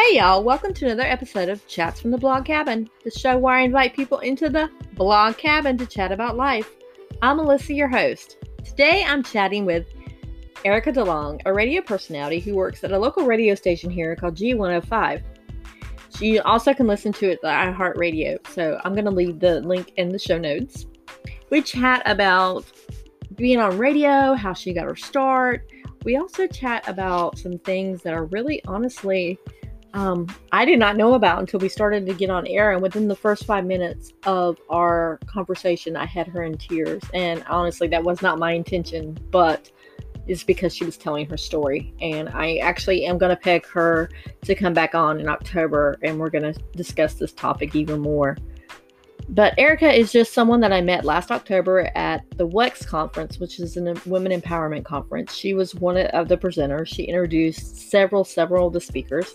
Hey y'all, welcome to another episode of Chats from the Blog Cabin, the show where I invite people into the blog cabin to chat about life. I'm Alyssa, your host. Today I'm chatting with Erica DeLong, a radio personality who works at a local radio station here called G105. She also can listen to it at iHeartRadio, so I'm going to leave the link in the show notes. We chat about being on radio, how she got her start. We also chat about some things that are really honestly um, I did not know about until we started to get on air. And within the first five minutes of our conversation, I had her in tears. And honestly, that was not my intention, but it's because she was telling her story. And I actually am going to peg her to come back on in October and we're going to discuss this topic even more. But Erica is just someone that I met last October at the WEX conference, which is a women empowerment conference. She was one of the presenters. She introduced several, several of the speakers.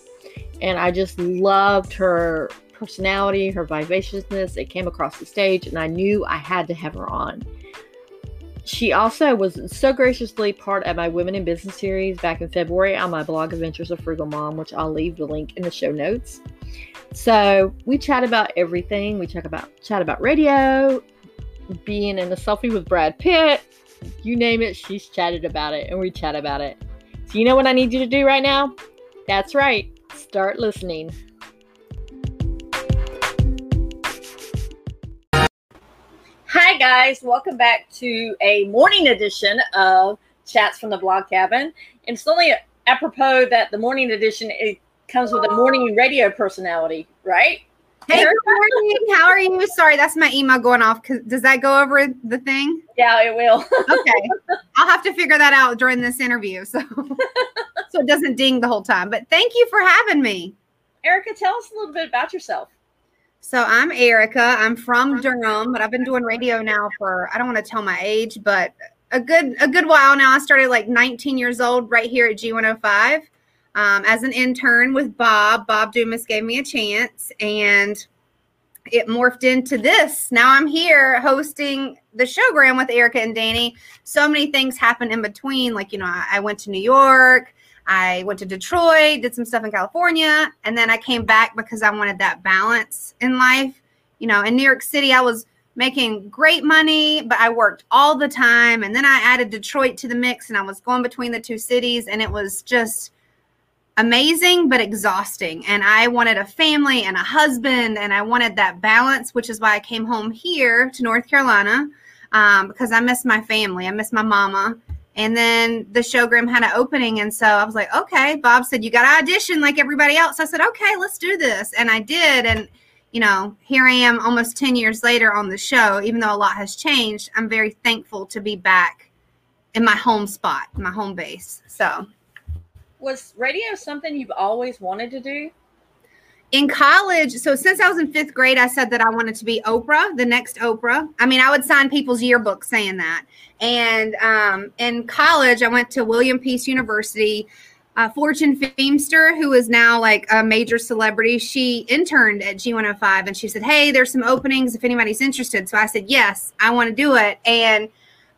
And I just loved her personality, her vivaciousness. It came across the stage, and I knew I had to have her on. She also was so graciously part of my Women in Business series back in February on my blog Adventures of Frugal Mom, which I'll leave the link in the show notes. So we chat about everything. We chat about chat about radio, being in a selfie with Brad Pitt, you name it, she's chatted about it, and we chat about it. So you know what I need you to do right now? That's right. Start listening. Hi guys, welcome back to a morning edition of Chats from the Blog Cabin. And it's only apropos that the morning edition it comes with a morning radio personality, right? Hey, good morning. How are you? Sorry, that's my email going off. Does that go over the thing? Yeah, it will. okay, I'll have to figure that out during this interview, so so it doesn't ding the whole time. But thank you for having me, Erica. Tell us a little bit about yourself. So I'm Erica. I'm from Durham, but I've been doing radio now for I don't want to tell my age, but a good a good while now. I started like 19 years old right here at G105 um, as an intern with Bob. Bob Dumas gave me a chance, and it morphed into this. Now I'm here hosting the showgram with Erica and Danny. So many things happened in between. Like, you know, I, I went to New York, I went to Detroit, did some stuff in California, and then I came back because I wanted that balance in life. You know, in New York City, I was making great money, but I worked all the time. And then I added Detroit to the mix and I was going between the two cities, and it was just amazing but exhausting. And i wanted a family and a husband and i wanted that balance which is why i came home here to north carolina um, because i miss my family. I miss my mama. And then the showgram had an opening and so i was like okay. Bob said you got to audition like everybody else. I said okay let's do this. And i did and you know here i am almost 10 years later on the show. Even though a lot has changed i'm very thankful to be back in my home spot my home base. So was radio something you've always wanted to do? In college, so since I was in fifth grade, I said that I wanted to be Oprah, the next Oprah. I mean, I would sign people's yearbooks saying that. And um, in college, I went to William Peace University. Uh, Fortune Feimster, who is now like a major celebrity, she interned at G105 and she said, Hey, there's some openings if anybody's interested. So I said, Yes, I want to do it. And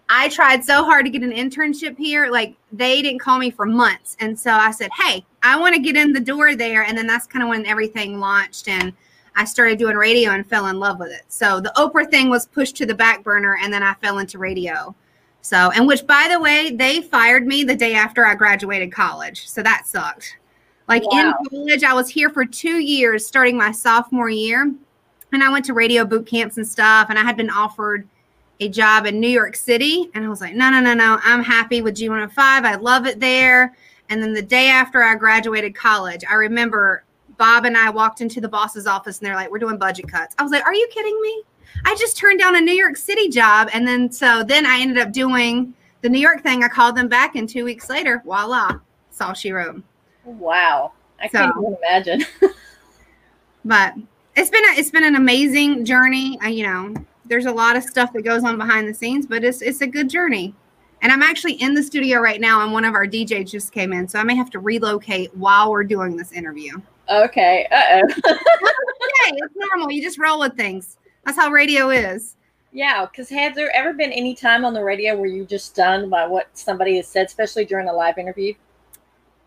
I tried so hard to get an internship here. Like they didn't call me for months. And so I said, Hey, I want to get in the door there. And then that's kind of when everything launched and I started doing radio and fell in love with it. So the Oprah thing was pushed to the back burner and then I fell into radio. So, and which by the way, they fired me the day after I graduated college. So that sucked. Like wow. in college, I was here for two years, starting my sophomore year. And I went to radio boot camps and stuff. And I had been offered a job in New York City. And I was like, no, no, no, no. I'm happy with G105. I love it there. And then the day after I graduated college, I remember Bob and I walked into the boss's office and they're like, we're doing budget cuts. I was like, are you kidding me? I just turned down a New York City job. And then so then I ended up doing the New York thing. I called them back and two weeks later, voila, that's all she wrote. Wow. I so, can't even imagine. but it's been a, it's been an amazing journey. I, you know, there's a lot of stuff that goes on behind the scenes, but it's it's a good journey. And I'm actually in the studio right now, and one of our DJs just came in, so I may have to relocate while we're doing this interview. Okay. Uh oh. okay, it's normal. You just roll with things. That's how radio is. Yeah, because has there ever been any time on the radio where you're just stunned by what somebody has said, especially during a live interview?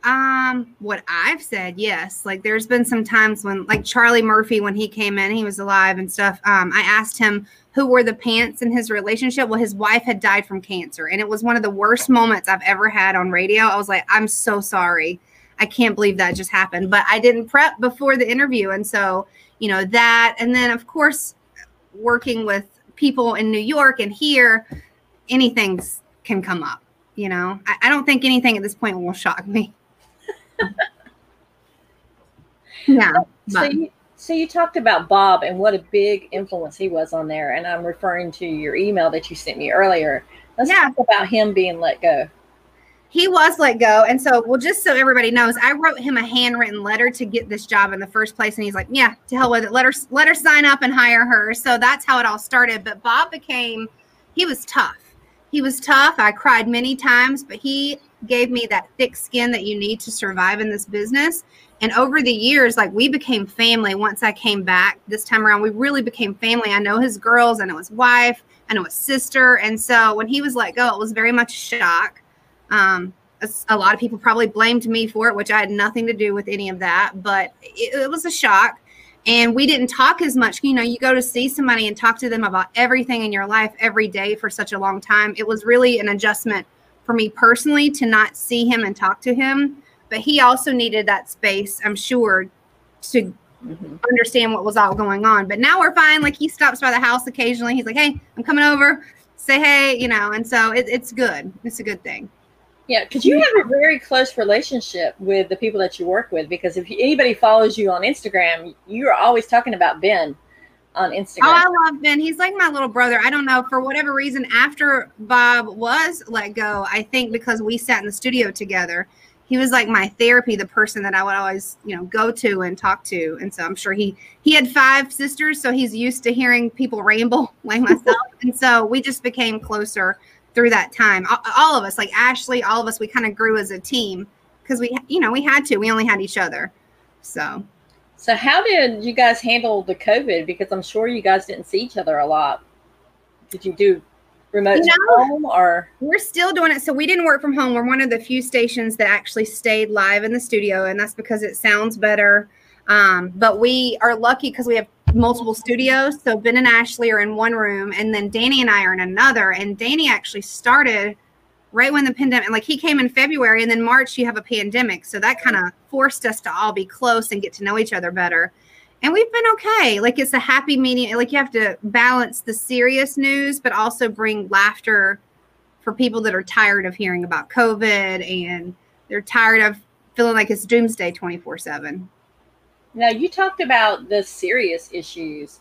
Um, what I've said, yes. Like there's been some times when like Charlie Murphy when he came in, he was alive and stuff. Um, I asked him who wore the pants in his relationship. Well, his wife had died from cancer, and it was one of the worst moments I've ever had on radio. I was like, I'm so sorry. I can't believe that just happened. But I didn't prep before the interview. And so, you know, that and then of course working with people in New York and here, anything can come up. You know, I, I don't think anything at this point will shock me. Yeah. So you, so you talked about Bob and what a big influence he was on there, and I'm referring to your email that you sent me earlier. Let's yeah. talk about him being let go. He was let go, and so well, just so everybody knows, I wrote him a handwritten letter to get this job in the first place, and he's like, "Yeah, to hell with it. Let her let her sign up and hire her." So that's how it all started. But Bob became, he was tough. He was tough. I cried many times, but he gave me that thick skin that you need to survive in this business. And over the years, like we became family once I came back this time around. We really became family. I know his girls, I know his wife, I know his sister. And so when he was let go, it was very much a shock. Um, a, a lot of people probably blamed me for it, which I had nothing to do with any of that, but it, it was a shock and we didn't talk as much you know you go to see somebody and talk to them about everything in your life every day for such a long time it was really an adjustment for me personally to not see him and talk to him. But he also needed that space, I'm sure, to mm-hmm. understand what was all going on. But now we're fine. Like he stops by the house occasionally. He's like, hey, I'm coming over. Say hey, you know, and so it, it's good. It's a good thing. Yeah, because you have a very close relationship with the people that you work with. Because if anybody follows you on Instagram, you're always talking about Ben on Instagram. Oh, I love Ben. He's like my little brother. I don't know for whatever reason. After Bob was let go, I think because we sat in the studio together, he was like my therapy, the person that I would always, you know, go to and talk to. And so I'm sure he he had five sisters, so he's used to hearing people ramble like myself. and so we just became closer through that time. All, all of us, like Ashley, all of us, we kind of grew as a team because we, you know, we had to. We only had each other. So so how did you guys handle the COVID? Because I'm sure you guys didn't see each other a lot. Did you do remote you know, home or we're still doing it. So we didn't work from home. We're one of the few stations that actually stayed live in the studio, and that's because it sounds better. Um, but we are lucky because we have multiple studios. So Ben and Ashley are in one room, and then Danny and I are in another. And Danny actually started right when the pandemic like he came in february and then march you have a pandemic so that kind of forced us to all be close and get to know each other better. And we've been okay. Like it's a happy medium like you have to balance the serious news but also bring laughter for people that are tired of hearing about covid and they're tired of feeling like it's doomsday 24 7 now you talked about the serious issues.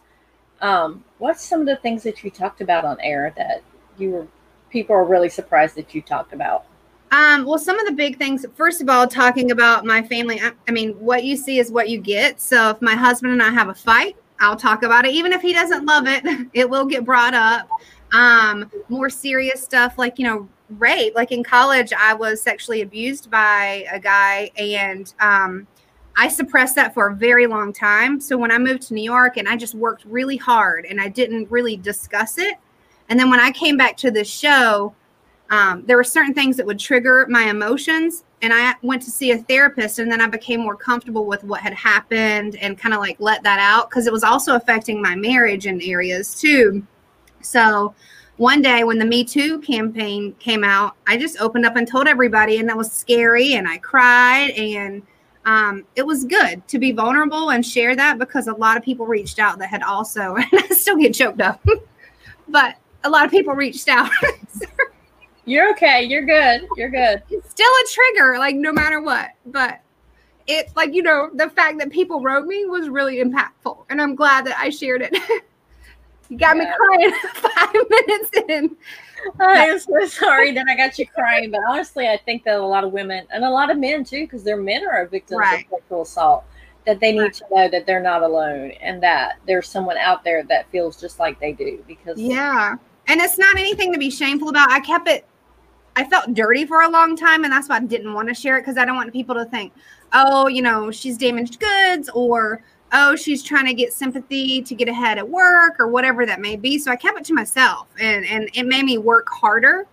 Um, what's some of the things that you talked about on air that you were people are really surprised that you talked about? Um, well, some of the big things, first of all, talking about my family, I, I, mean, what you see is what you get. So if my husband and I have a fight, I'll talk about it. Even if he doesn't love it, it will get brought up. Um, more serious stuff like, you know, rape. Like in college, I was sexually abused by a guy and um, I suppressed that for a very long time. So when I moved to New York and I just worked really hard and I didn't really discuss it, and then when I came back to this show, um, there were certain things that would trigger my emotions. And I went to see a therapist, and then I became more comfortable with what had happened and kind of like let that out because it was also affecting my marriage in areas too. So one day when the Me Too campaign came out, I just opened up and told everybody, and that was scary. And I cried, and um, it was good to be vulnerable and share that because a lot of people reached out that had also, and I still get choked up, but a lot of people reached out. You're okay. You're good. You're good. It's still a trigger, like no matter what. But it's like you know, the fact that people wrote me was really impactful, and I'm glad that I shared it. you got yeah. me crying five minutes in. I am so sorry that I got you crying, but honestly, I think that a lot of women and a lot of men too, because their men are victims right. of sexual assault that they need right. to know that they're not alone and that there's someone out there that feels just like they do because yeah and it's not anything to be shameful about i kept it i felt dirty for a long time and that's why i didn't want to share it because i don't want people to think oh you know she's damaged goods or oh she's trying to get sympathy to get ahead at work or whatever that may be so i kept it to myself and and it made me work harder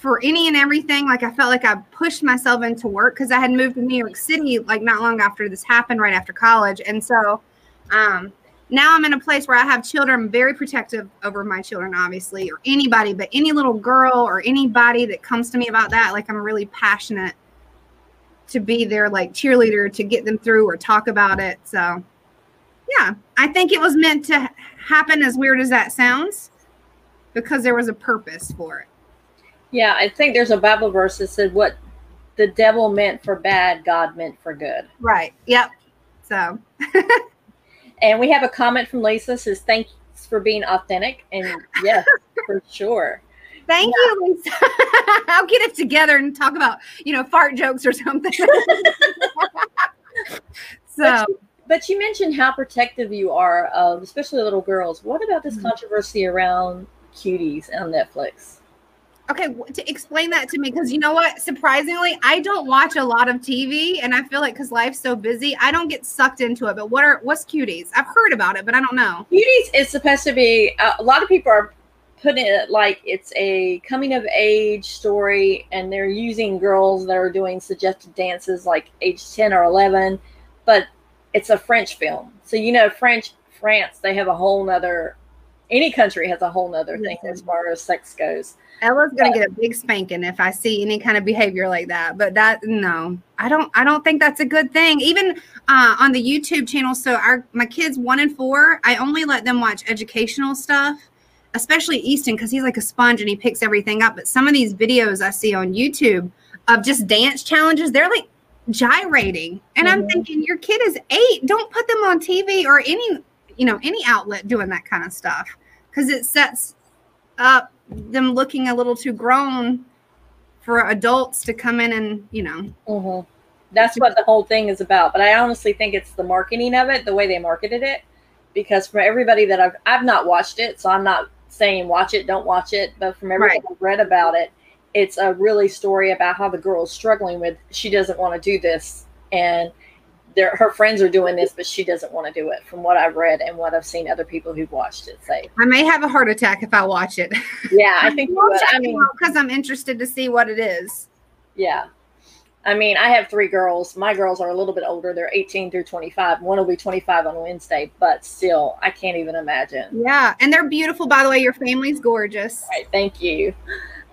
for any and everything. Like I felt like I pushed myself into work because I had moved to New York City like not long after this happened, right after college. And so um, now I'm in a place where I have children. I'm very protective over my children, obviously, or anybody, but any little girl or anybody that comes to me about that, like I'm really passionate to be their like cheerleader to get them through or talk about it. So yeah, I think it was meant to happen as weird as that sounds because there was a purpose for it. Yeah, I think there's a Bible verse that said what the devil meant for bad, God meant for good. Right. Yep. So And we have a comment from Lisa says, Thanks for being authentic. And yes, for sure. Thank yeah. you, Lisa. I'll get it together and talk about, you know, fart jokes or something. so but you, but you, mentioned how protective you are of especially little girls. What about this mm-hmm. controversy around cuties on Netflix? Okay, to explain that to me, because you know what? Surprisingly, I don't watch a lot of TV, and I feel like because life's so busy, I don't get sucked into it. But what are what's cuties? I've heard about it, but I don't know. Cuties is supposed to be uh, a lot of people are putting it like it's a coming of age story, and they're using girls that are doing suggested dances like age ten or eleven, but it's a French film, so you know French France they have a whole nother. Any country has a whole nother thing mm-hmm. as far as sex goes. Ella's gonna get a big spanking if I see any kind of behavior like that. But that no, I don't. I don't think that's a good thing. Even uh, on the YouTube channel. So our my kids one and four, I only let them watch educational stuff, especially Easton because he's like a sponge and he picks everything up. But some of these videos I see on YouTube of just dance challenges, they're like gyrating, and mm-hmm. I'm thinking your kid is eight. Don't put them on TV or any you know any outlet doing that kind of stuff because it sets up them looking a little too grown for adults to come in and you know mm-hmm. that's what the whole thing is about but i honestly think it's the marketing of it the way they marketed it because for everybody that i've i've not watched it so i'm not saying watch it don't watch it but from everything right. i've read about it it's a really story about how the girl is struggling with she doesn't want to do this and her friends are doing this, but she doesn't want to do it. From what I've read and what I've seen other people who've watched it say, I may have a heart attack if I watch it. Yeah, I think I mean, because I'm interested to see what it is. Yeah, I mean, I have three girls. My girls are a little bit older. They're 18 through 25. One will be 25 on Wednesday, but still, I can't even imagine. Yeah, and they're beautiful, by the way. Your family's gorgeous. Right, thank you.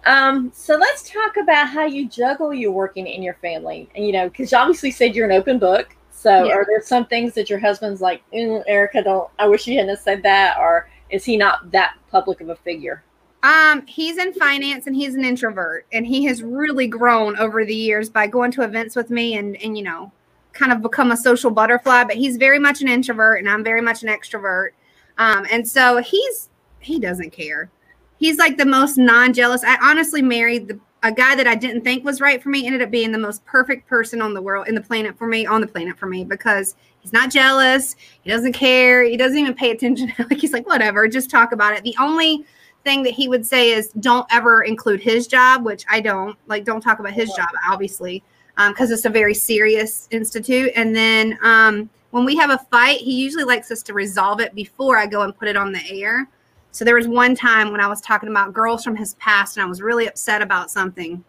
Um, so let's talk about how you juggle your working in your family. And you know, because you obviously said you're an open book. So, yeah. are there some things that your husband's like, mm, Erica, don't, I wish you hadn't said that? Or is he not that public of a figure? Um, he's in finance and he's an introvert, and he has really grown over the years by going to events with me and, and, you know, kind of become a social butterfly. But he's very much an introvert, and I'm very much an extrovert. Um, and so he's, he doesn't care. He's like the most non jealous. I honestly married the a guy that I didn't think was right for me ended up being the most perfect person on the world in the planet for me on the planet for me because he's not jealous. He doesn't care. He doesn't even pay attention. Like he's like whatever just talk about it. The only thing that he would say is don't ever include his job which I don't. Like don't talk about his job obviously because um, it's a very serious institute. And then um, when we have a fight he usually likes us to resolve it before I go and put it on the air so there was one time when I was talking about girls from his past and I was really upset about something.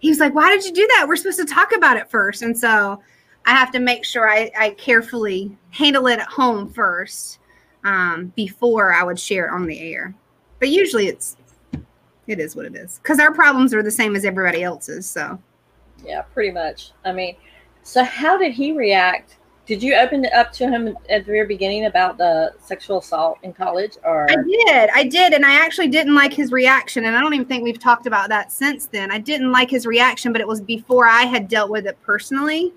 He was like, Why did you do that? We're supposed to talk about it first. And so I have to make sure I, I carefully handle it at home first um, before I would share it on the air. But usually it's it is what it is because our problems are the same as everybody else's. So yeah, pretty much. I mean, so how did he react did you open it up to him at the very beginning about the sexual assault in college or? I did i did and i actually didn't like his reaction and i don't even think we've talked about that since then. I didn't like his reaction but it was before i had dealt with it personally.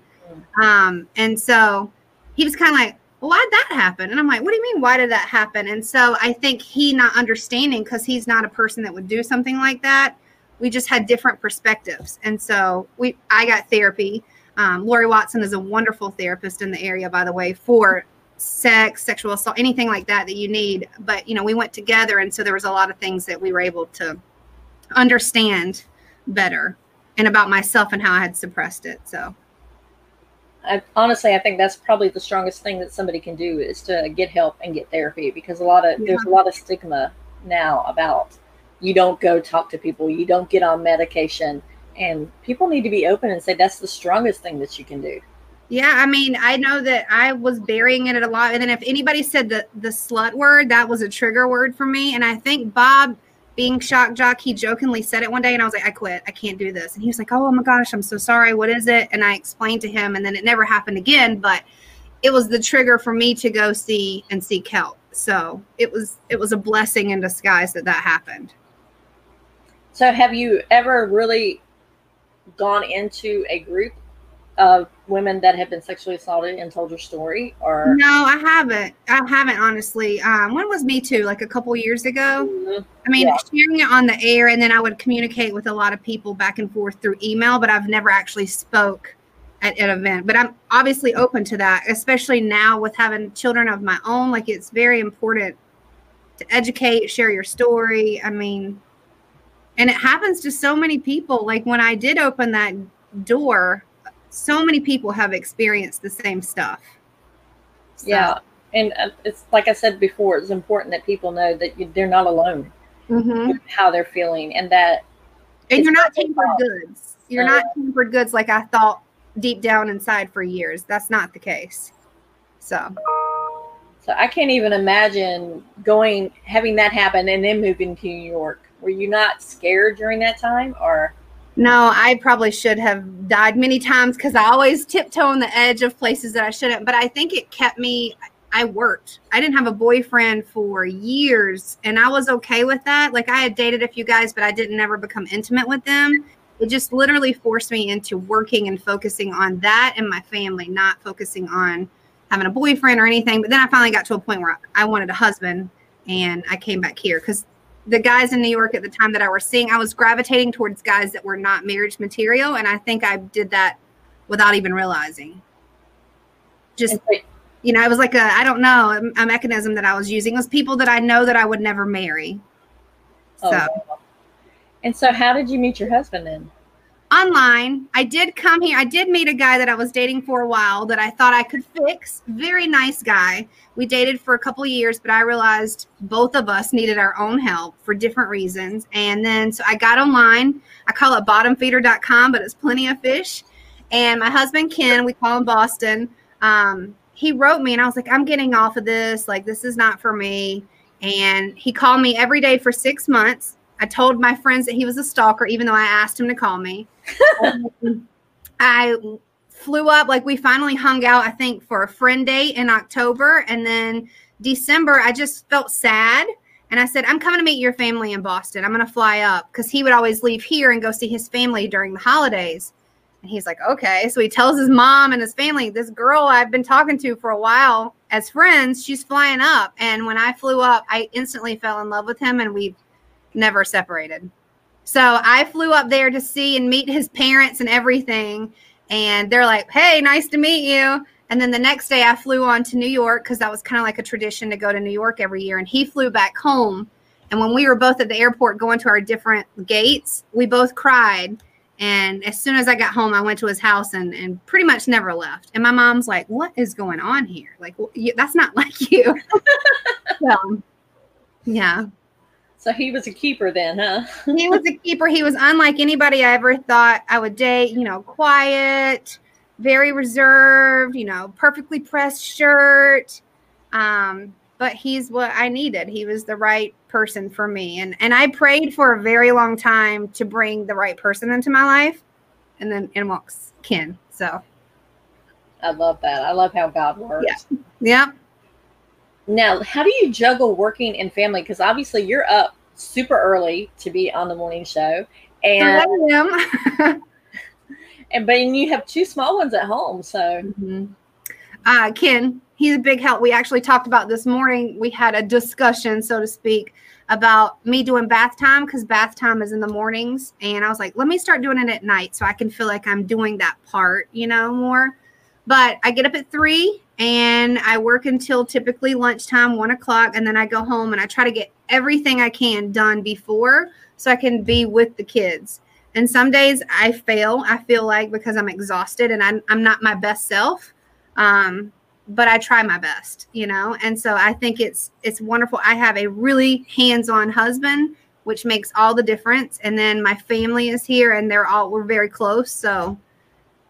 Um, and so he was kind of like well, why'd that happen? And i'm like what do you mean why did that happen? And so i think he not understanding because he's not a person that would do something like that we just had different perspectives. And so we i got therapy um, Lori Watson is a wonderful therapist in the area, by the way, for sex, sexual assault, anything like that that you need. But you know, we went together, and so there was a lot of things that we were able to understand better, and about myself and how I had suppressed it. So, I, honestly, I think that's probably the strongest thing that somebody can do is to get help and get therapy because a lot of yeah. there's a lot of stigma now about you don't go talk to people, you don't get on medication. And people need to be open and say that's the strongest thing that you can do. Yeah, I mean, I know that I was burying it a lot. And then if anybody said the the slut word, that was a trigger word for me. And I think Bob being shock jock, he jokingly said it one day and I was like, I quit. I can't do this. And he was like, Oh my gosh, I'm so sorry. What is it? And I explained to him and then it never happened again. But it was the trigger for me to go see and seek help. So it was it was a blessing in disguise that that happened. So have you ever really gone into a group of women that have been sexually assaulted and told your story or no i haven't. I haven't honestly. Um when was me too? Like a couple years ago? Mm-hmm. i mean yeah. sharing it on the air and then i would communicate with a lot of people back and forth through email but i've never actually spoke at an event. But i'm obviously open to that especially now with having children of my own. Like it's very important to educate share your story. I mean and it happens to so many people like when i did open that door so many people have experienced the same stuff. So. Yeah. And uh, it's like I said before, it's important that people know that you, they're not alone mm-hmm. how they're feeling and that. And you're not tampered goods. You're uh, not tampered goods like I thought deep down inside for years. That's not the case. So. So I can't even imagine going, having that happen and then moving to New York. Were you not scared during that time or? No, I probably should have died many times because I always tiptoe on the edge of places that I shouldn't. But I think it kept me. I worked. I didn't have a boyfriend for years, and I was okay with that. Like I had dated a few guys, but I didn't ever become intimate with them. It just literally forced me into working and focusing on that and my family, not focusing on having a boyfriend or anything. But then I finally got to a point where I wanted a husband, and I came back here because the guys in New York at the time that I was seeing, I was gravitating towards guys that were not marriage material, and I think I did that without even realizing. Just you know, it was like a I don't know a, mechanism that I was using it was people that I know that I would never marry. Oh, so, oh. and so how did you meet your husband then? Online. I did come here. I did meet a guy that I was dating for a while that I thought I could fix. Very nice guy. We dated for a couple years, but I realized both of us needed our own help for different reasons. And then so I got online. I call it bottomfeeder.com, but it's plenty of fish. And my husband Ken, we call him Boston. Um, he wrote me and I was like, I'm getting off of this. Like, this is not for me. And he called me every day for six months I told my friends that he was a stalker, even though I asked him to call me. I flew up, like we finally hung out, I think, for a friend date in October. And then December, I just felt sad. And I said, I'm coming to meet your family in Boston. I'm going to fly up because he would always leave here and go see his family during the holidays. And he's like, okay. So he tells his mom and his family, this girl I've been talking to for a while as friends, she's flying up. And when I flew up, I instantly fell in love with him and we never separated. So I flew up there to see and meet his parents and everything. And they're like, hey, nice to meet you. And then the next day I flew on to New York because that was kind of like a tradition to go to New York every year. And he flew back home. And when we were both at the airport going to our different gates, we both cried. And as soon as I got home, I went to his house and, and pretty much never left. And my mom's like, What is going on here? Like, well, you, that's not like you. so, yeah. So he was a keeper then, huh? he was a keeper. He was unlike anybody I ever thought I would date. You know, quiet, very reserved. You know, perfectly pressed shirt. Um, but he's what I needed. He was the right person for me, and and I prayed for a very long time to bring the right person into my life, and then in walks Ken. So. I love that. I love how God works. Yeah. Yeah. Now, how do you juggle working and family? Because obviously you're up super early to be on the morning show, and I am. and but you have two small ones at home, so. Mm-hmm. Uh, Ken, he's a big help. We actually talked about this morning. We had a discussion, so to speak, about me doing bath time because bath time is in the mornings, and I was like, let me start doing it at night so I can feel like I'm doing that part, you know, more. But I get up at three and I work until typically lunchtime, one o'clock, and then I go home and I try to get everything I can done before so I can be with the kids. And some days I fail, I feel like because I'm exhausted and I'm, I'm not my best self. Um, but I try my best, you know. And so I think it's it's wonderful. I have a really hands-on husband which makes all the difference. And then my family is here and they're all, we're very close. So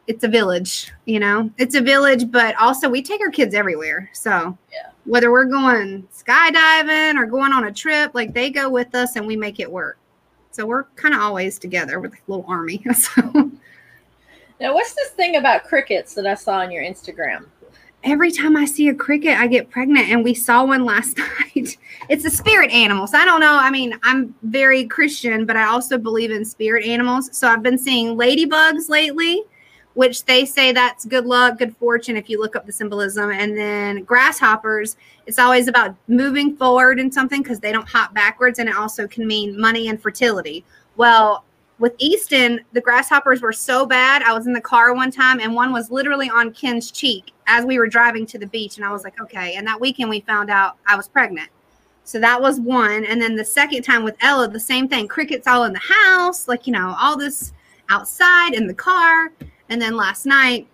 it's a village, you know, it's a village, but also we take our kids everywhere. So Yeah. whether we're going skydiving or going on a trip, like they go with us and we make it work. So we're kind of always together with a little army. So Now, what's this thing about crickets that I saw on your Instagram? every time I see a cricket, I get pregnant. And we saw one last night. it's a spirit animal. So I don't know. I mean, I'm very Christian, but I also believe in spirit animals. So I've been seeing ladybugs lately, which they say that's good luck, good fortune if you look up the symbolism. And then grasshoppers, it's always about moving forward in something because they don't hop backwards. And it also can mean money and fertility. Well, with Easton, the grasshoppers were so bad. I was in the car one time and one was literally on Ken's cheek as we were driving to the beach. And I was like, okay. And that weekend we found out I was pregnant. So that was one. And then the second time with Ella, the same thing. Crickets all in the house, like, you know, all this outside in the car. And then last night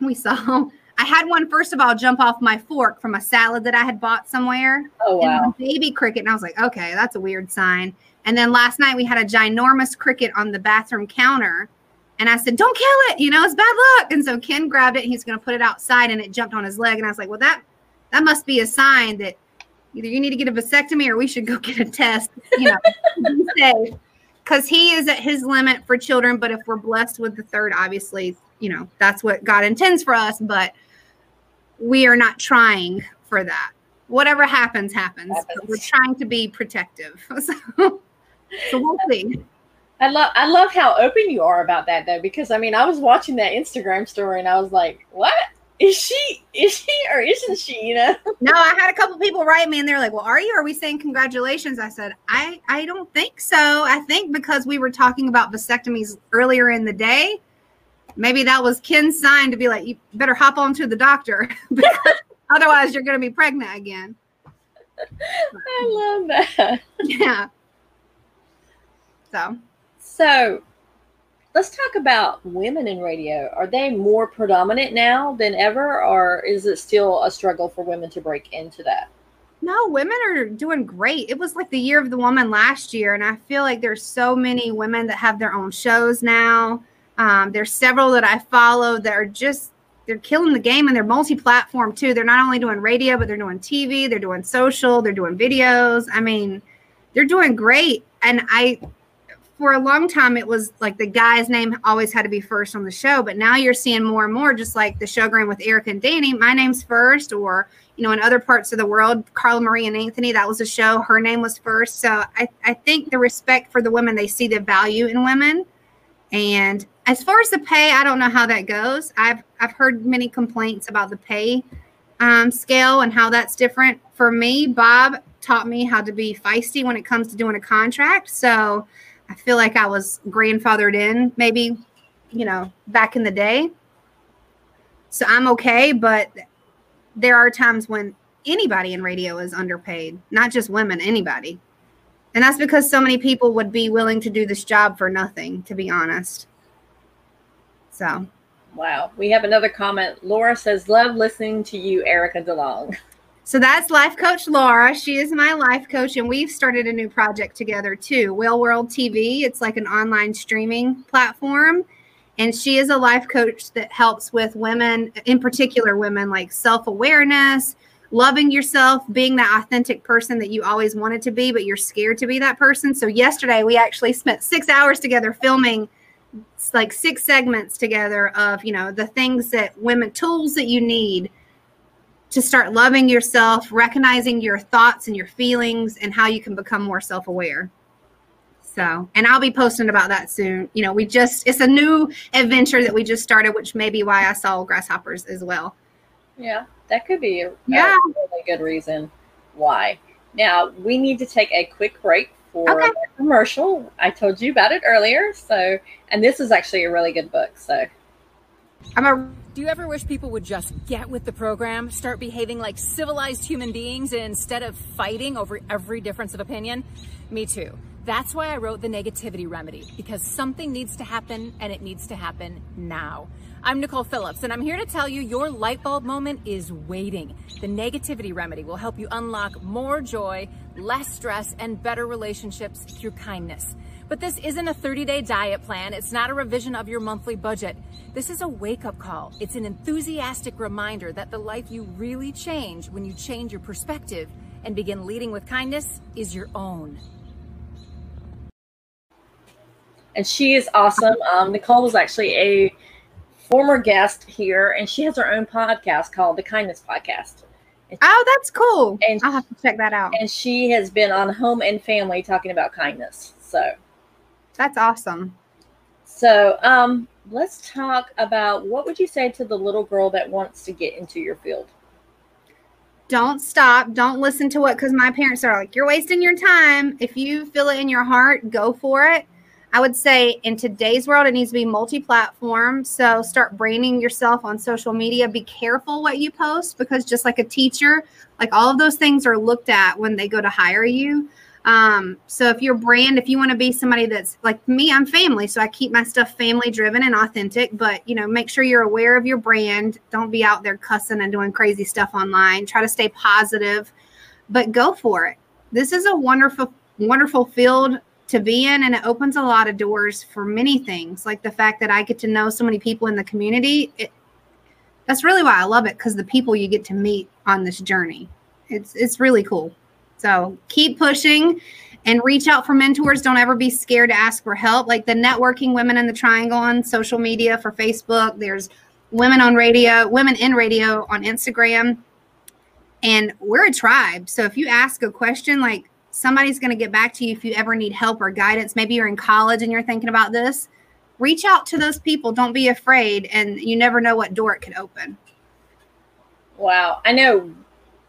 we saw, I had one, first of all, jump off my fork from a salad that I had bought somewhere Oh, wow. baby cricket. And I was like, okay, that's a weird sign. And then last night we had a ginormous cricket on the bathroom counter. And I said, don't kill it. You know, it's bad luck. And so Ken grabbed it and he's going to put it outside and it jumped on his leg. And I was like, well, that, that must be a sign that either you need to get a vasectomy or we should go get a test, you know. Because he is at his limit for children. But if we're blessed with the third, obviously, you know, that's what God intends for us. But we are not trying for that. Whatever happens, happens. Happens. we're trying to be protective. So, so we'll see. I love I love how open you are about that though, because I mean I was watching that Instagram story and I was like, What? Is she is she or isn't she? You know? No, I had a couple people write me and they're like, "Well, are you? Are we saying congratulations?" I said, "I I don't think so. I think because we were talking about vasectomies earlier in the day, maybe that was Ken's sign to be like, you better hop on to the doctor because otherwise you're going to be pregnant again." I love that. Yeah. So, So let's talk about women in radio. Are they more predominant now than ever, or is it still a struggle for women to break into that? No, women are doing great. It was like the year of the woman last year, and I feel like there's so many women that have their own shows now. Um, there's several that I follow that are just they're killing the game and they're multi-platform too. They're not only doing radio, but they're doing TV, they're doing social, they're doing videos. I mean, they're doing great. And I for a long time it was like the guy's name always had to be first on the show, but now you're seeing more and more just like the showgram with Erica and Danny, my name's first, or you know, in other parts of the world, Carla Marie and Anthony, that was a show, her name was first. So I, I think the respect for the women, they see the value in women. And as far as the pay, I don't know how that goes. I've I've heard many complaints about the pay um, scale and how that's different. For me, Bob taught me how to be feisty when it comes to doing a contract. So I feel like I was grandfathered in, maybe, you know, back in the day. So I'm okay, but there are times when anybody in radio is underpaid, not just women, anybody. And that's because so many people would be willing to do this job for nothing, to be honest. So, Wow. We have another comment. Laura says, Love listening to you, Erica DeLong. so that's life coach Laura. She is my life coach, and we've started a new project together too. Whale World TV. It's like an online streaming platform. And she is a life coach that helps with women, in particular, women like self awareness, loving yourself, being that authentic person that you always wanted to be, but you're scared to be that person. So, yesterday we actually spent six hours together filming like six segments together of, you know, the things that women, tools that you need to start loving yourself, recognizing your thoughts and your feelings, and how you can become more self aware. So, and I'll be posting about that soon. You know, we just, it's a new adventure that we just started, which may be why I saw grasshoppers as well. Yeah, that could be a, a Yeah. really good reason why. Now, we need to take a quick break for Okay. a commercial. I told you about it earlier. So, and this is actually a really good book. So, I'm a Do you ever wish people would just get with the program, start behaving like civilized human beings instead of fighting over every difference of opinion? Me too. That's why I wrote The Negativity Remedy, because something needs to happen and it needs to happen now. I'm Nicole Phillips, and I'm here to tell you your light bulb moment is waiting. The Negativity Remedy will help you unlock more joy, less stress, and better relationships through kindness. But this isn't a 30 day diet plan. It's not a revision of your monthly budget. This is a wake up call. It's an enthusiastic reminder that the life you really change when you change your perspective and begin leading with kindness is your own and she is awesome. Um, Nicole was actually a former guest here, and she has her own podcast called the Kindness Podcast. Oh, that's cool. And I'll have to check that out. And she has been on Home and Family talking about kindness. So that's awesome. So, um, let's talk about what would you say to the little girl that wants to get into your field? Don't stop. Don't listen to what because my parents are like, you're wasting your time. If you feel it in your heart, go for it. I would say in today's world, it needs to be multi platform. So start branding yourself on social media. Be careful what you post because just like a teacher, like all of those things are looked at when they go to hire you. Um, so if your brand, if you want to be somebody that's like me, I'm family, so I keep my stuff family driven and authentic. But you know, make sure you're aware of your brand. Don't be out there cussing and doing crazy stuff online. Try to stay positive, but go for it. This is a wonderful, wonderful field to be in and it opens a lot of doors for many things like the fact that i get to know so many people in the community it, that's really why i love it because the people you get to meet on this journey it's it's really cool so keep pushing and reach out for mentors don't ever be scared to ask for help like the networking women in the triangle on social media for facebook there's women on radio women in radio on instagram and we're a tribe so if you ask a question like somebody's going to get back to you if you ever need help or guidance. Maybe you're in college and you're thinking about this. Reach out to those people. Don't be afraid. And you never know what door it could open. Wow. I know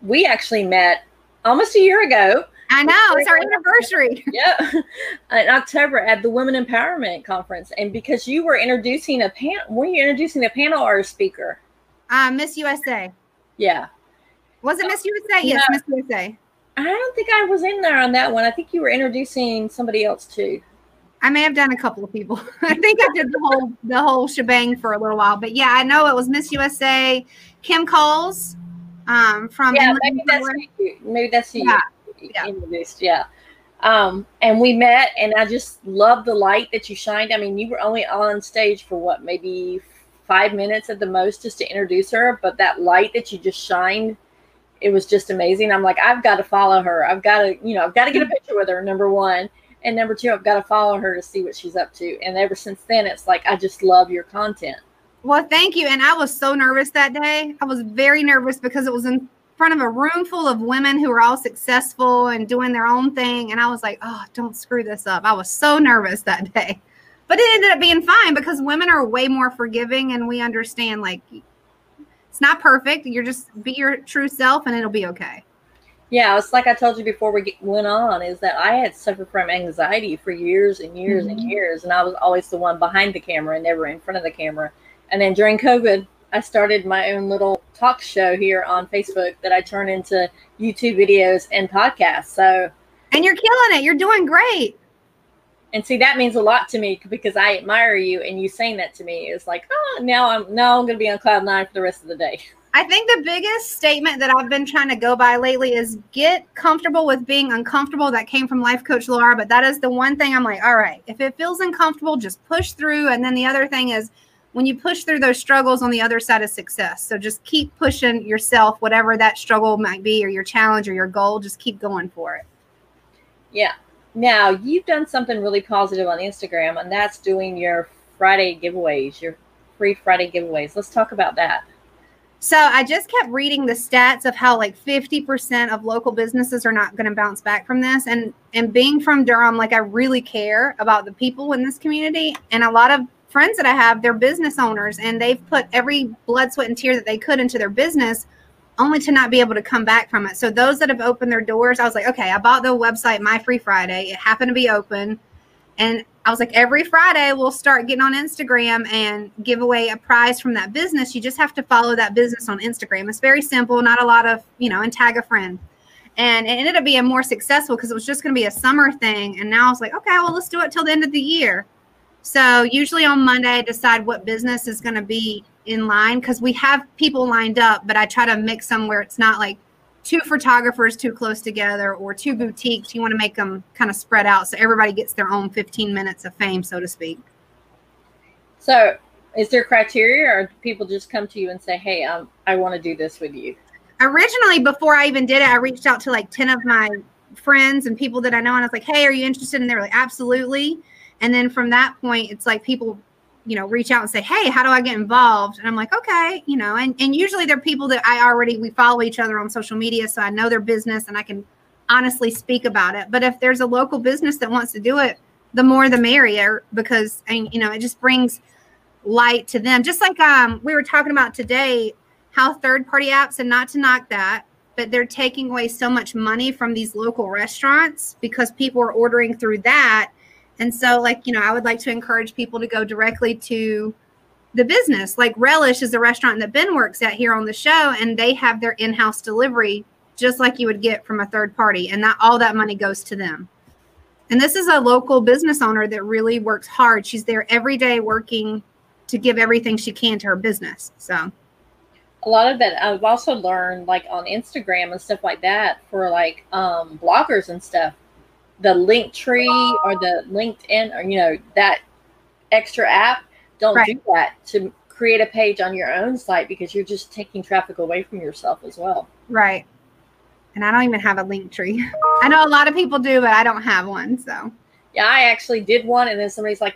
we actually met almost a year ago. I know. It's our anniversary. yeah. In October at the Women Empowerment Conference. And because you were introducing a panel, were you introducing a panel or a speaker? Uh, Miss USA. Yeah. Was it Miss USA? Yes, Miss USA. I don't think I was in there on that one. I think you were introducing somebody else too. I may have done a couple of people. I think I did the whole the whole shebang for a little while. But yeah, I know it was Miss USA, Kim Coles um, from yeah, maybe that's, you, maybe that's who yeah. you yeah. introduced. Yeah. Um, and we met, and I just loved the light that you shined. I mean, you were only on stage for what, maybe five minutes at the most, just to introduce her. But that light that you just shined it was just amazing. I'm like, I've got to follow her. I've got to, you know, I've got to get a picture with her. Number one, and number two, I've got to follow her to see what she's up to. And ever since then, it's like I just love your content. Well, thank you. And I was so nervous that day. I was very nervous because it was in front of a room full of women who were all successful and doing their own thing. And I was like, oh, don't screw this up. I was so nervous that day. But it ended up being fine because women are way more forgiving and we understand like it's not perfect. You're just be your true self and it'll be okay. Yeah, it's like I told you before we went on is that I had suffered from anxiety for years and years mm-hmm. and years, and I was always the one behind the camera and never in front of the camera. And then during COVID, I started my own little talk show here on Facebook that I turn into YouTube videos and podcasts. So, and you're killing it. You're doing great. And see, that means a lot to me because I admire you, and you saying that to me is like, oh, now I'm now I'm going to be on cloud nine for the rest of the day. I think the biggest statement that I've been trying to go by lately is get comfortable with being uncomfortable. That came from life coach Laura, but that is the one thing I'm like, all right, if it feels uncomfortable, just push through. And then the other thing is when you push through those struggles on the other side of success. So just keep pushing yourself, whatever that struggle might be, or your challenge or your goal, just keep going for it. Yeah. Now, you've done something really positive on Instagram, and that's doing your Friday giveaways, your free Friday giveaways. Let's talk about that. So I just kept reading the stats of how like 50% of local businesses are not going to bounce back from this. And and being from Durham, like I really care about the people in this community. And a lot of friends that I have, they're business owners and they've put every blood, sweat, and tear that they could into their business only to not be able to come back from it. So those that have opened their doors, I was like, okay, I bought the website My Free Friday. It happened to be open. And I was like, every Friday we'll start getting on Instagram and give away a prize from that business. You just have to follow that business on Instagram. It's very simple, not a lot of, you know, and tag a friend. And it ended up being more successful because it was just going to be a summer thing. And now I was like, okay, well, let's do it till the end of the year. So usually on Monday, I decide what business is going to be in line because we have people lined up, but I try to mix them where it's not like two photographers too close together or two boutiques. You want to make them kind of spread out so everybody gets their own 15 minutes of fame, so to speak. So, is there criteria, or do people just come to you and say, "Hey, um, I want to do this with you"? Originally, before I even did it, I reached out to like 10 of my friends and people that I know, and I was like, "Hey, are you interested?" And they were like, "Absolutely." And then from that point, it's like people, you know, reach out and say, Hey, how do I get involved? And I'm like, okay, you know, and, and usually they're people that I already, we follow each other on social media. So I know their business and I can honestly speak about it. But if there's a local business that wants to do it, the more the merrier because, and, you know, it just brings light to them. Just like um, we were talking about today, how third party apps, and not to knock that, but they're taking away so much money from these local restaurants because people are ordering through that and so, like, you know, I would like to encourage people to go directly to the business. Like Relish is a restaurant that Ben works at here on the show, and they have their in-house delivery just like you would get from a third party, and that all that money goes to them. And this is a local business owner that really works hard. She's there every day working to give everything she can to her business. So a lot of that I've also learned like on Instagram and stuff like that for like um bloggers and stuff the Linktree or the LinkedIn or you know that extra app. Don't right. do that to create a page on your own site because you're just taking traffic away from yourself as well. Right. And I don't even have a Linktree. I know a lot of people do, but I don't have one. So yeah, I actually did one, and then somebody's like,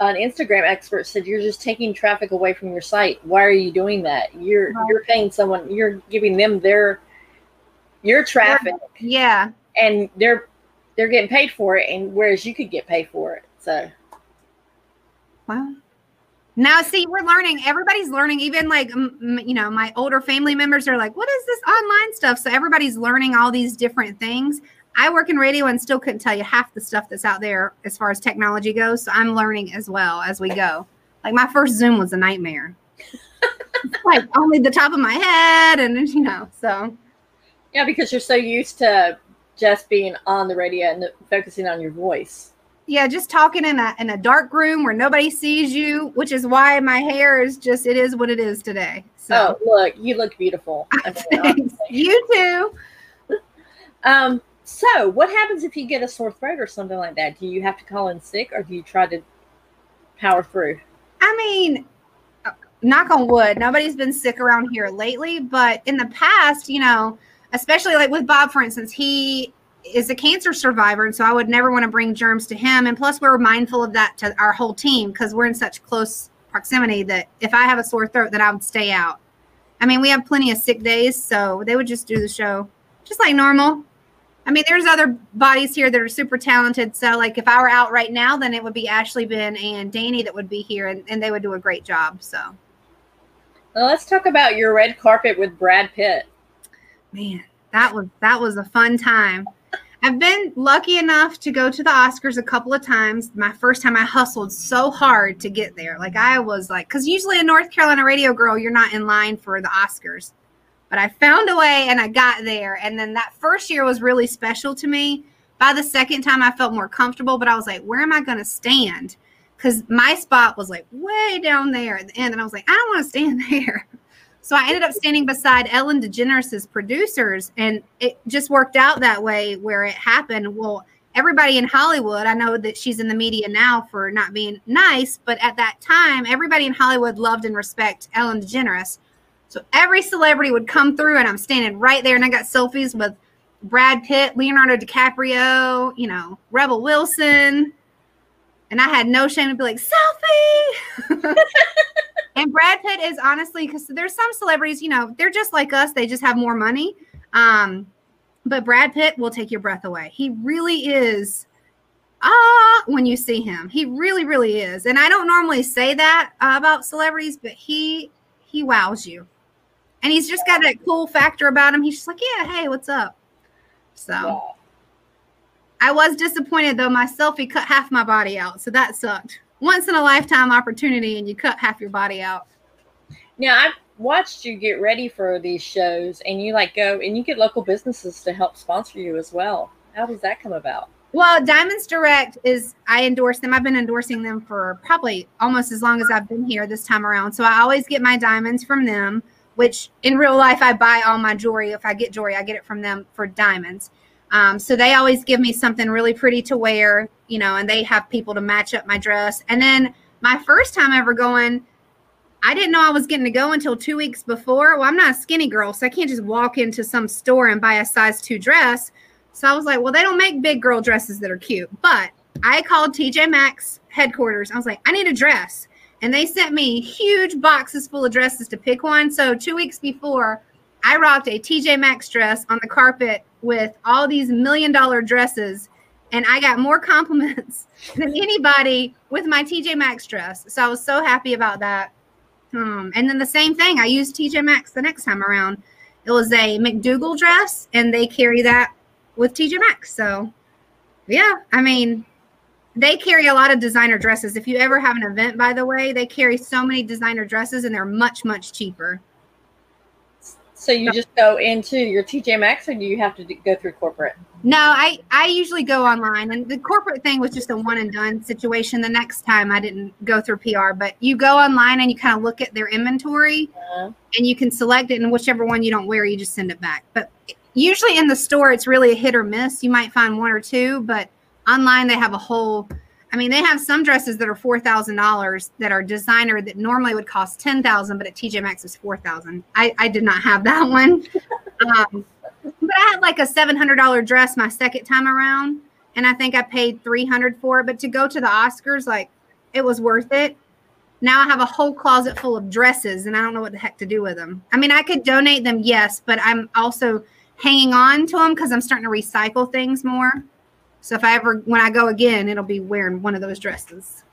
an Instagram expert said you're just taking traffic away from your site. Why are you doing that? You're right. you're paying someone, you're giving them their your traffic. Yeah. And they're they're getting paid for it, and whereas you could get paid for it. So, wow. Now, see, we're learning. Everybody's learning. Even like, you know, my older family members are like, "What is this online stuff?" So everybody's learning all these different things. I work in radio and still couldn't tell you half the stuff that's out there as far as technology goes. So I'm learning as well as we go. Like my first Zoom was a nightmare. like only the top of my head, and you know, so yeah, because you're so used to just being on the radio and focusing on your voice. Yeah, just talking in a in a dark room where nobody sees you, which is why my hair is just it is what it is today. So oh, look, you look beautiful. you too. Um, so what happens if you get a sore throat or something like that? Do you have to call in sick or do you try to power through? I mean, uh, knock on wood, nobody's been sick around here lately, but in the past, you know, especially like with Bob, for instance, he is a cancer survivor. And so I would never want to bring germs to him. And plus, we're mindful of that to our whole team because we're in such close proximity that if I have a sore throat, that I would stay out. I mean, we have plenty of sick days, so they would just do the show just like normal. I mean, there's other bodies here that are super talented. So, like, if I were out right now, then it would be Ashley, Ben, and Danny that would be here, and, and they would do a great job. So, well, let's talk about your red carpet with Brad Pitt man, that was that was a fun time. I've been lucky enough to go to the Oscars a couple of times. My first time, I hustled so hard to get there. Like I was like, because usually a North Carolina radio girl, you're not in line for the Oscars. But I found a way and I got there. And then that first year was really special to me. By the second time, I felt more comfortable, but I was like, where am I going to stand? Because my spot was like way down there at the end. And I was like, I don't want to stand there. So I ended up standing beside Ellen DeGeneres' producers, and it just worked out that way where it happened. Well, everybody in Hollywood, I know that she's in the media now for not being nice, but at that time, everybody in Hollywood loved and respect Ellen DeGeneres. So every celebrity would come through, and I'm standing right there, and I got selfies with Brad Pitt, Leonardo DiCaprio, you know, Rebel Wilson. And I had no shame to be like, selfie. And Brad Pitt is honestly because there's some celebrities, you know, they're just like us. They just have more money. Um, but Brad Pitt will take your breath away. He really is. Ah, when you see him, he really, really is. And I don't normally say that uh, about celebrities, but he he wows you. And he's just got that cool factor about him. He's just like, yeah, hey, what's up? So. I was disappointed though. My selfie cut half my body out, so that sucked once in a lifetime opportunity and you cut half your body out. Yeah, I watched you get ready for these shows and you like go and you get local businesses to help sponsor you as well. How does that come about? Well, Diamonds Direct is I endorse them. I've been endorsing them for probably almost as long as I've been here this time around. So I always get my diamonds from them, which in real life I buy all my jewelry. If I get jewelry, I get it from them for diamonds. Um, so they always give me something really pretty to wear, you know, and they have people to match up my dress. And then my first time ever going, I didn't know I was getting to go until two weeks before. Well, I'm not a skinny girl, so I can't just walk into some store and buy a size two dress. So I was like, well, they don't make big girl dresses that are cute. But I called TJ Maxx headquarters. I was like, I need a dress. And they sent me huge boxes full of dresses to pick one. So two weeks before, I rocked a TJ Maxx dress on the carpet with all these million dollar dresses. And I got more compliments than anybody with my TJ Maxx dress. So I was so happy about that. Um, and then the same thing, I used TJ Maxx the next time around. It was a McDougal dress, and they carry that with TJ Maxx. So, yeah, I mean, they carry a lot of designer dresses. If you ever have an event, by the way, they carry so many designer dresses and they're much, much cheaper. So you just go into your TJ Maxx, or do you have to go through corporate? No, I I usually go online, and the corporate thing was just a one and done situation. The next time I didn't go through PR, but you go online and you kind of look at their inventory, uh-huh. and you can select it, and whichever one you don't wear, you just send it back. But usually in the store it's really a hit or miss you might find one or two but online they have a whole i mean they have some dresses that are $4000 that are designer that normally would cost 10000 but at tj maxx is 4000 I, I did not have that one um, but i had like a $700 dress my second time around and i think i paid 300 for it but to go to the oscars like it was worth it now I have a whole closet full of dresses and I don't know what the heck to do with them. I mean, I could donate them, yes, but I'm also hanging on to them because I'm starting to recycle things more. So if I ever, when I go again, it'll be wearing one of those dresses.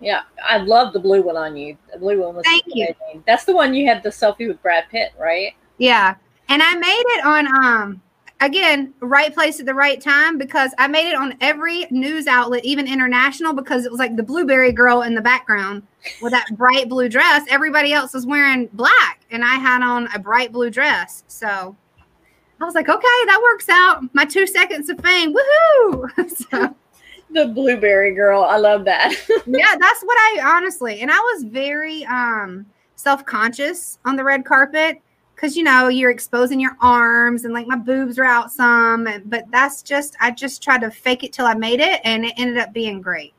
Yeah, I love the blue one on you. The blue one was Thank amazing. you. That's the one you had the selfie with Brad Pitt, right? Yeah, and I made it on um again right place at the right time because I made it on every news outlet, even international, because it was like the blueberry girl in the background with that bright blue dress. Everybody else was wearing black, and I had on a bright blue dress. So I was like, okay, that works out. My two seconds of fame. Woohoo. so, the blueberry girl. I love that. yeah, that's what I honestly, and I was very um self-conscious on the red carpet because you know you're exposing your arms and like my boobs are out some but that's just i just tried to fake it till i made it and it ended up being great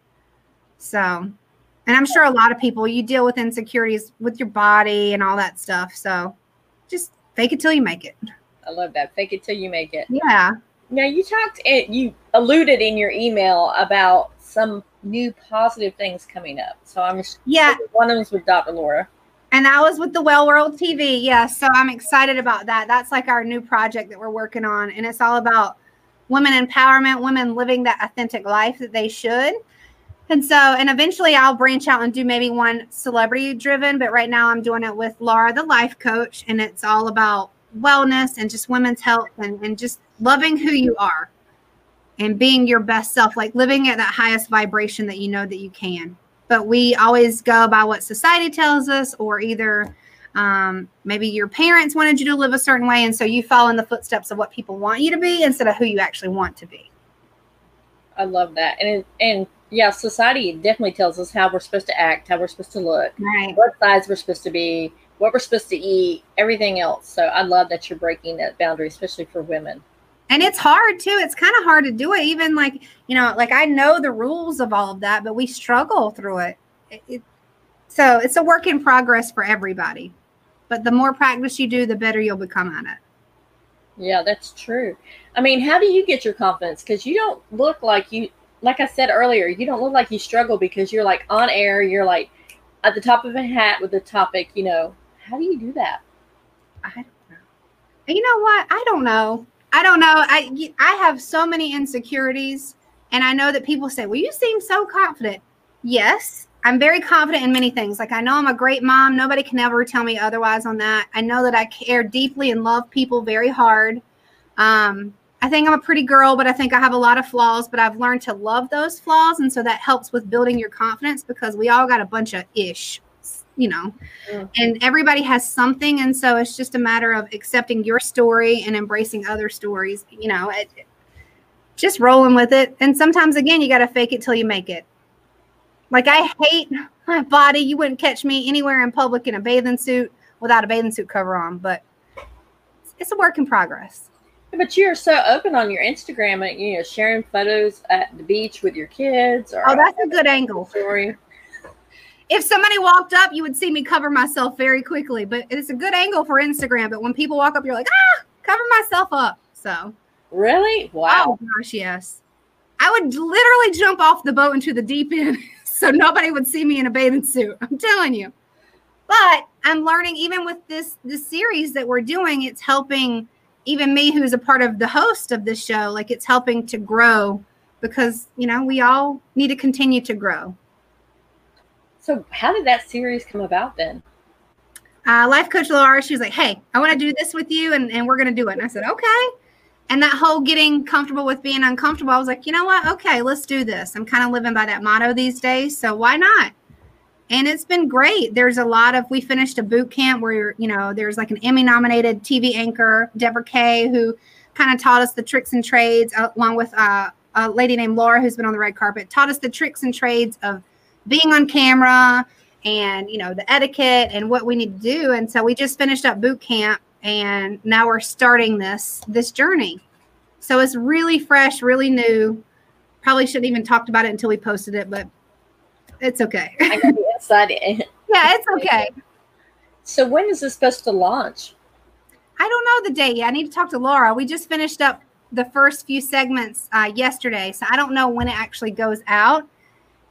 so and i'm sure a lot of people you deal with insecurities with your body and all that stuff so just fake it till you make it I love that. Fake it till you make it. Yeah. Now you talked and you alluded in your email about some new positive things coming up. So I'm yeah. One of them was with Dr. Laura. And that was with the Well World TV. Yes. Yeah, so I'm excited about that. That's like our new project that we're working on. And it's all about women empowerment, women living that authentic life that they should. And so, and eventually I'll branch out and do maybe one celebrity driven, but right now I'm doing it with Laura, the life coach. And it's all about wellness and just women's health and, and just loving who you are and being your best self, like living at that highest vibration that you know that you can. But we always go by what society tells us, or either um, maybe your parents wanted you to live a certain way, and so you follow in the footsteps of what people want you to be instead of who you actually want to be. I love that, and and yeah, society definitely tells us how we're supposed to act, how we're supposed to look, right. what size we're supposed to be, what we're supposed to eat, everything else. So I love that you're breaking that boundary, especially for women. And it's hard too. It's kind of hard to do it. Even like, you know, like I know the rules of all of that, but we struggle through it. it, it so it's a work in progress for everybody. But the more practice you do, the better you'll become at it. Yeah, that's true. I mean, how do you get your confidence? Because you don't look like you, like I said earlier, you don't look like you struggle because you're like on air, you're like at the top of a hat with the topic, you know, how do you do that? I don't know. You know what? I don't know. I don't know. I I have so many insecurities, and I know that people say, "Well, you seem so confident." Yes, I'm very confident in many things. Like I know I'm a great mom. Nobody can ever tell me otherwise on that. I know that I care deeply and love people very hard. Um, I think I'm a pretty girl, but I think I have a lot of flaws. But I've learned to love those flaws, and so that helps with building your confidence because we all got a bunch of ish you know, and everybody has something. And so it's just a matter of accepting your story and embracing other stories, you know, it, just rolling with it. And sometimes, again, you got to fake it till you make it. Like, I hate my body. You wouldn't catch me anywhere in public in a bathing suit without a bathing suit cover on, but it's a work in progress. But you're so open on your Instagram, and you know, sharing photos at the beach with your kids. Or Oh, that's a good angle. story. If somebody walked up, you would see me cover myself very quickly. But it's a good angle for Instagram. But when people walk up, you're like, ah, cover myself up. So, Really? Wow. oh gosh, yes. I would literally jump off the boat into the deep end so nobody would see me in a bathing suit. I'm telling you. But I'm learning even with this this series that we're doing, it's helping even me who's a part of the host of this show, like it's helping to grow because, you know, we all need to continue to grow. So, how did that series come about then? uh, life coach Laura, she was like, Hey, I want to do this with you and, and we're going to do it. And I said, Okay. And that whole getting comfortable with being uncomfortable, I was like, You know what? Okay, let's do this. I'm kind of living by that motto these days. So why not? And it's been great. There's a lot of, we finished a boot camp where, you know, there's like an Emmy nominated TV anchor, Deborah Kay, who kind of taught us the tricks and trades, uh, along with uh, a lady named Laura, who's been on the red carpet, taught us the tricks and trades of being on camera, and you know the etiquette and what we need to do. And so we just finished up boot camp and now we're starting this this journey. So it's really fresh really new. Probably shouldn't even talked about it until we posted it but it's okay. I got the inside. in. yeah it's okay. So, when is this supposed to launch? i don't know the date yet. I need to talk to laura. We just finished up the first few segments uh, yesterday so i don't know when it actually goes out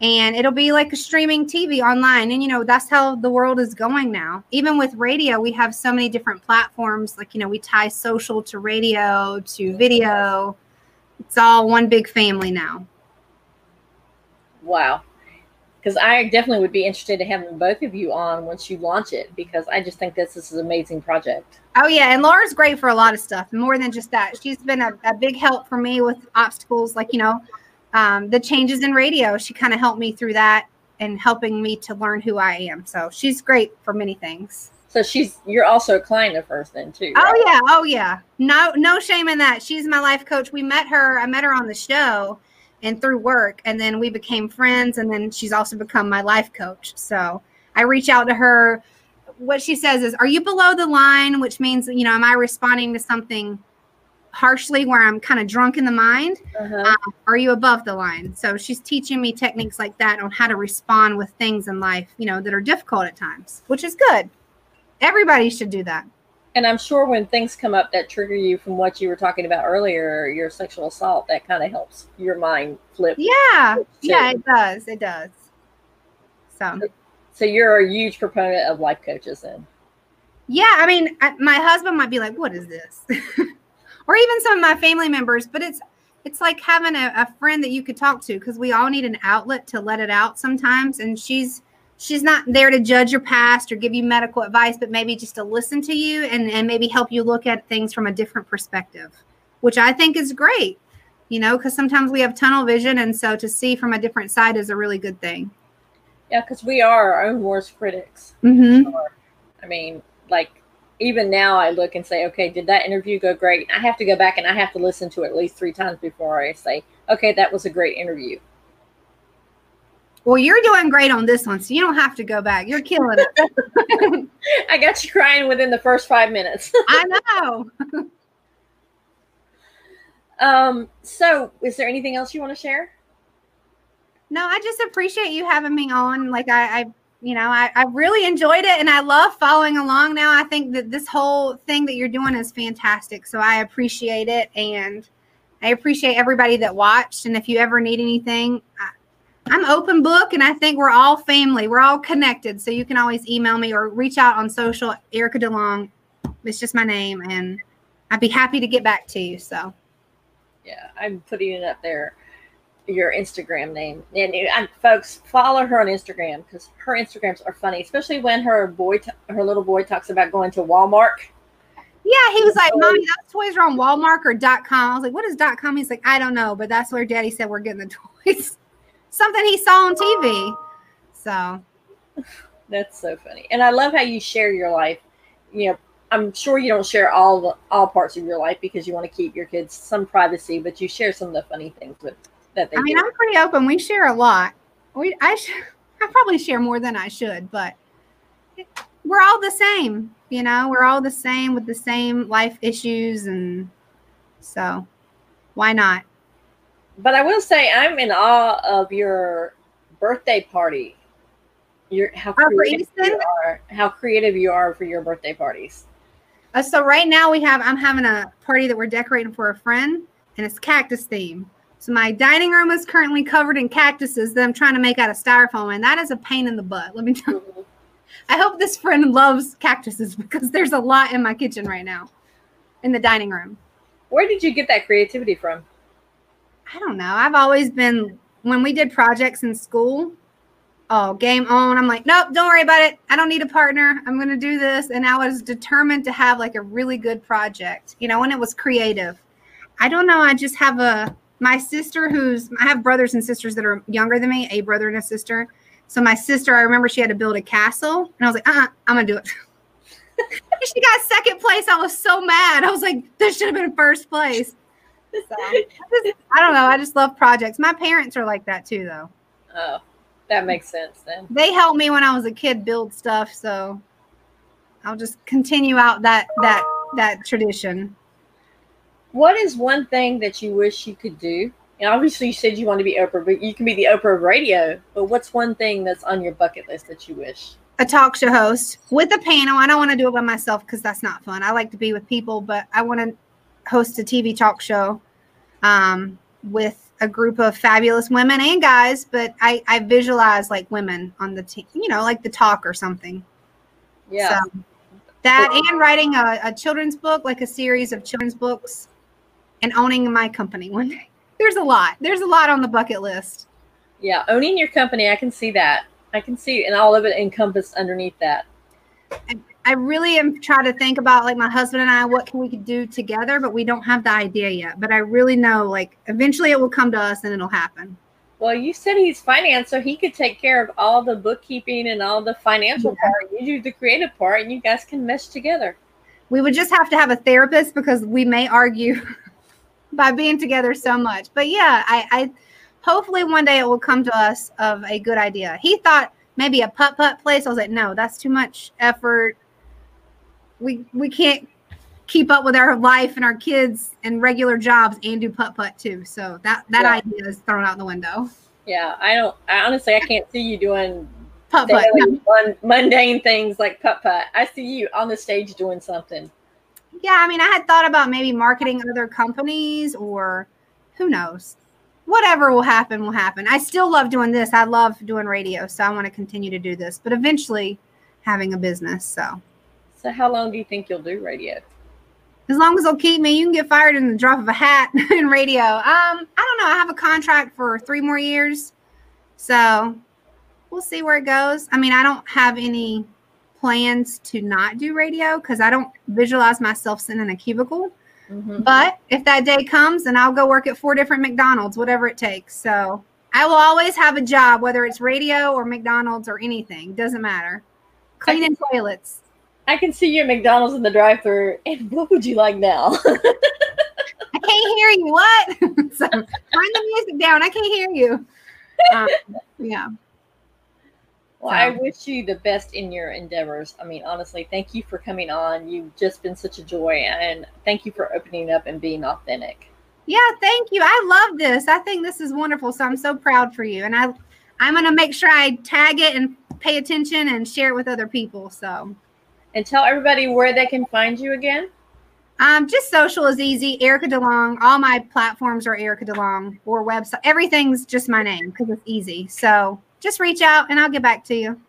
and it'll be like a streaming TV online. And you know, that's how the world is going now. Even with radio, we have so many different platforms. Like, you know, we tie social to radio to video. It's all one big family now. Wow. Because I definitely would be interested in having both of you on once you launch it because I just think this is an amazing project. Oh yeah, and Laura's great for a lot of stuff. More than just that, she's been a, a big help for me with obstacles, like you know, um, the changes in radio. She kind of helped me through that and helping me to learn who I am. So she's great for many things. So she's you're also a client of hers then too. Oh yeah, oh yeah. No, no shame in that. She's my life coach. We met her. I met her on the show and through work, and then we became friends. And then she's also become my life coach. So I reach out to her. What she says is, "Are you below the line?" Which means, you know, am I responding to something harshly where I'm kind of drunk in the mind? Uh-huh. Um, are you above the line? So she's teaching me techniques like that on how to respond with things in life, you know, that are difficult at times, which is good. Everybody should do that. And I'm sure when things come up that trigger you from what you were talking about earlier, your sexual assault, that kind of helps your mind flip. Yeah, yeah, it does. It does. So, So you're a huge proponent of life coaches then. yeah, I mean, I, my husband might be like, "What is this?" or even some of my family members, but it's it's like having a, a friend that you could talk to because we all need an outlet to let it out sometimes. And she's she's not there to judge your past or give you medical advice, but maybe just to listen to you and and maybe help you look at things from a different perspective, which I think is great. You know, because sometimes we have tunnel vision, and so to see from a different side is a really good thing. Yeah, because we are our own worst critics. Mm-hmm. I mean, like even now I look and say, okay, did that interview go great? I have to go back and I have to listen to it at least three times before I say, okay, that was a great interview. Well, you're doing great on this one, so you don't have to go back. You're killing it. I got you crying within the first five minutes. I know. um, so is there anything else you want to share? No, I just appreciate you having me on. Like I, I you know, I, I really enjoyed it and I love following along now. I think that this whole thing that you're doing is fantastic. So I appreciate it and I appreciate everybody that watched. And if you ever need anything, I, I'm open book and I think we're all family. We're all connected. So you can always email me or reach out on social, Erica DeLong. It's just my name and I'd be happy to get back to you. So Yeah, I'm putting it up there. Your Instagram name, and, and folks follow her on Instagram because her Instagrams are funny, especially when her boy, t- her little boy, talks about going to Walmart. Yeah, he was like, "Mommy, those toys are on Walmart or com." I was like, "What is com?" He's like, "I don't know, but that's where Daddy said we're getting the toys." Something he saw on TV. So That's so funny. And I love how you share your life. You know, I'm sure you don't share all the all parts of your life because you want to keep your kids some privacy, but you share some of the funny things with that they I mean, do. I'm pretty open. We share a lot. We I sh- I probably share more than I should, but we're all the same. You know, we're all the same with the same life issues, and so why not? But I will say I'm in awe of your birthday party. Your how Oh, creative you are. How creative you are for your birthday parties. Uh, so right now we have I'm having a party that we're decorating for a friend, and it's cactus theme. So my dining room is currently covered in cactuses that I'm trying to make out of styrofoam, and that is a pain in the butt. Let me tell you. Oh. I hope this friend loves cactuses because there's a lot in my kitchen right now, in the dining room. Where did you get that creativity from? I don't know. I've always been when we did projects in school. Oh, game on. I'm like, nope, don't worry about it. I don't need a partner. I'm going to do this. And I was determined to have like a really good project, you know, when it was creative. I don't know. I just have a, my sister who's, I have brothers and sisters that are younger than me, a brother and a sister. So my sister, I remember she had to build a castle. And I was like, uh uh-uh, I'm to do it. she got second place. I was so mad. I was like, this should have been first place. So, I, just, I don't know. I just love projects. My parents are like that too, though. Oh, that makes sense then. They helped me when I was a kid build stuff, so I'll just continue out that that that tradition. What is one thing that you wish you could do? And obviously, you said you want to be Oprah, but you can be the Oprah of radio. But what's one thing that's on your bucket list that you wish? A talk show host with a panel. I don't want to do it by myself because that's not fun. I like to be with people, but I want to host a TV talk show um, with a group of fabulous women and guys. But I, I visualize like women on the team, you know, like the talk or something. Yeah. So that and writing a, a children's book, like a series of children's books, and owning my company one day. There's a lot. There's a lot on the bucket list. Yeah. Owning your company, I can see that. I can see, and all of it encompassed underneath that. I really am trying to think about like my husband and I, what can we do together, but we don't have the idea yet. But I really know like eventually it will come to us and it'll happen. Well, you said he's finance, so he could take care of all the bookkeeping and all the financial Yeah. part. You do the creative part, and you guys can mesh together. We would just have to have a therapist because we may argue by being together so much. But yeah, I, I hopefully one day it will come to us of a good idea. He thought maybe a putt putt place. I was like, no, that's too much effort. We we can't keep up with our life and our kids and regular jobs and do putt putt too. So that that Yeah. idea is thrown out the window. Yeah, I don't. I honestly, I can't see you doing Putt putt. mun- mundane things like putt putt. I see you on the stage doing something. Yeah, I mean, I had thought about maybe marketing other companies or who knows. Whatever will happen will happen. I still love doing this. I love doing radio, so I want to continue to do this, but eventually having a business. So So, how long do you think you'll do radio? as long as they'll keep me, you can get fired in the drop of a hat in radio. Um, I don't know. I have a contract for three more years, so we'll see where it goes. I mean, I don't have any plans to not do radio because I don't visualize myself sitting in a cubicle. Mhm. But if that day comes, then I'll go work at four different McDonald's, whatever it takes. So I will always have a job, whether it's radio or McDonald's or anything. Doesn't matter. Cleaning toilets. I can see you at McDonald's in the drive-through. And what would you like now? I can't hear you. What? so turn the music down. I can't hear you. Um, yeah. Well, I wish you the best in your endeavors. I mean, honestly, thank you for coming on. You've just been such a joy, and thank you for opening up and being authentic. Yeah, thank you. I love this. I think this is wonderful. So I'm so proud for you. And I I'm gonna make sure I tag it and pay attention and share it with other people. So And tell everybody where they can find you again. Um, just social is easy. Erica DeLong. All my platforms are Erica DeLong or website. Everything's just my name because it's easy. So just reach out and I'll get back to you.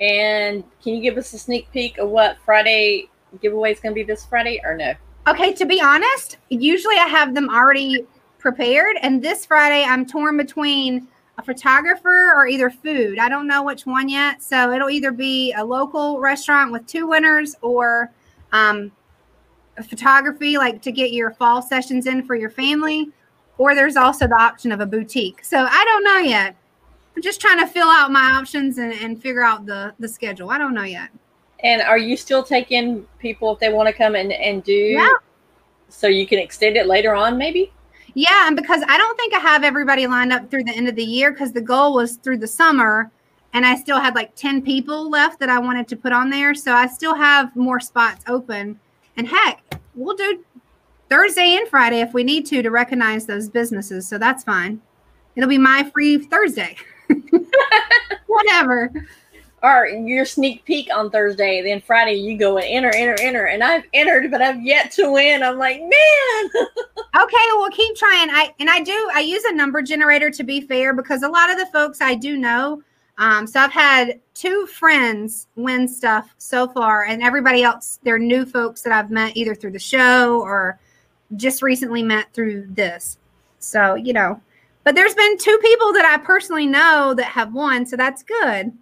And can you give us a sneak peek of what Friday giveaway is going to be this Friday or no? Okay, to be honest, usually I have them already prepared, and this Friday I'm torn between a photographer or either food. I don't know which one yet, so it'll either be a local restaurant with two winners or um, a photography, like to get your fall sessions in for your family, or there's also the option of a boutique. So I don't know yet. I'm just trying to fill out my options and, and figure out the the schedule. I don't know yet. And are you still taking people if they want to come and, and do Yeah. so you can extend it later on maybe? Yeah, and because I don't think I have everybody lined up through the end of the year because the goal was through the summer and I still had like 10 people left that I wanted to put on there. So I still have more spots open. And heck, we'll do Thursday and Friday if we need to to recognize those businesses. So that's fine. It'll be my free Thursday. Whatever. Or your sneak peek on Thursday, then Friday you go and enter, enter, enter. And I've entered, but I've yet to win. I'm like, man. Okay, well, keep trying. I and I do. I use a number generator to be fair because a lot of the folks I do know. Um, so I've had two friends win stuff so far, and everybody else they're new folks that I've met either through the show or just recently met through this. So you know, but there's been two people that I personally know that have won, so that's good.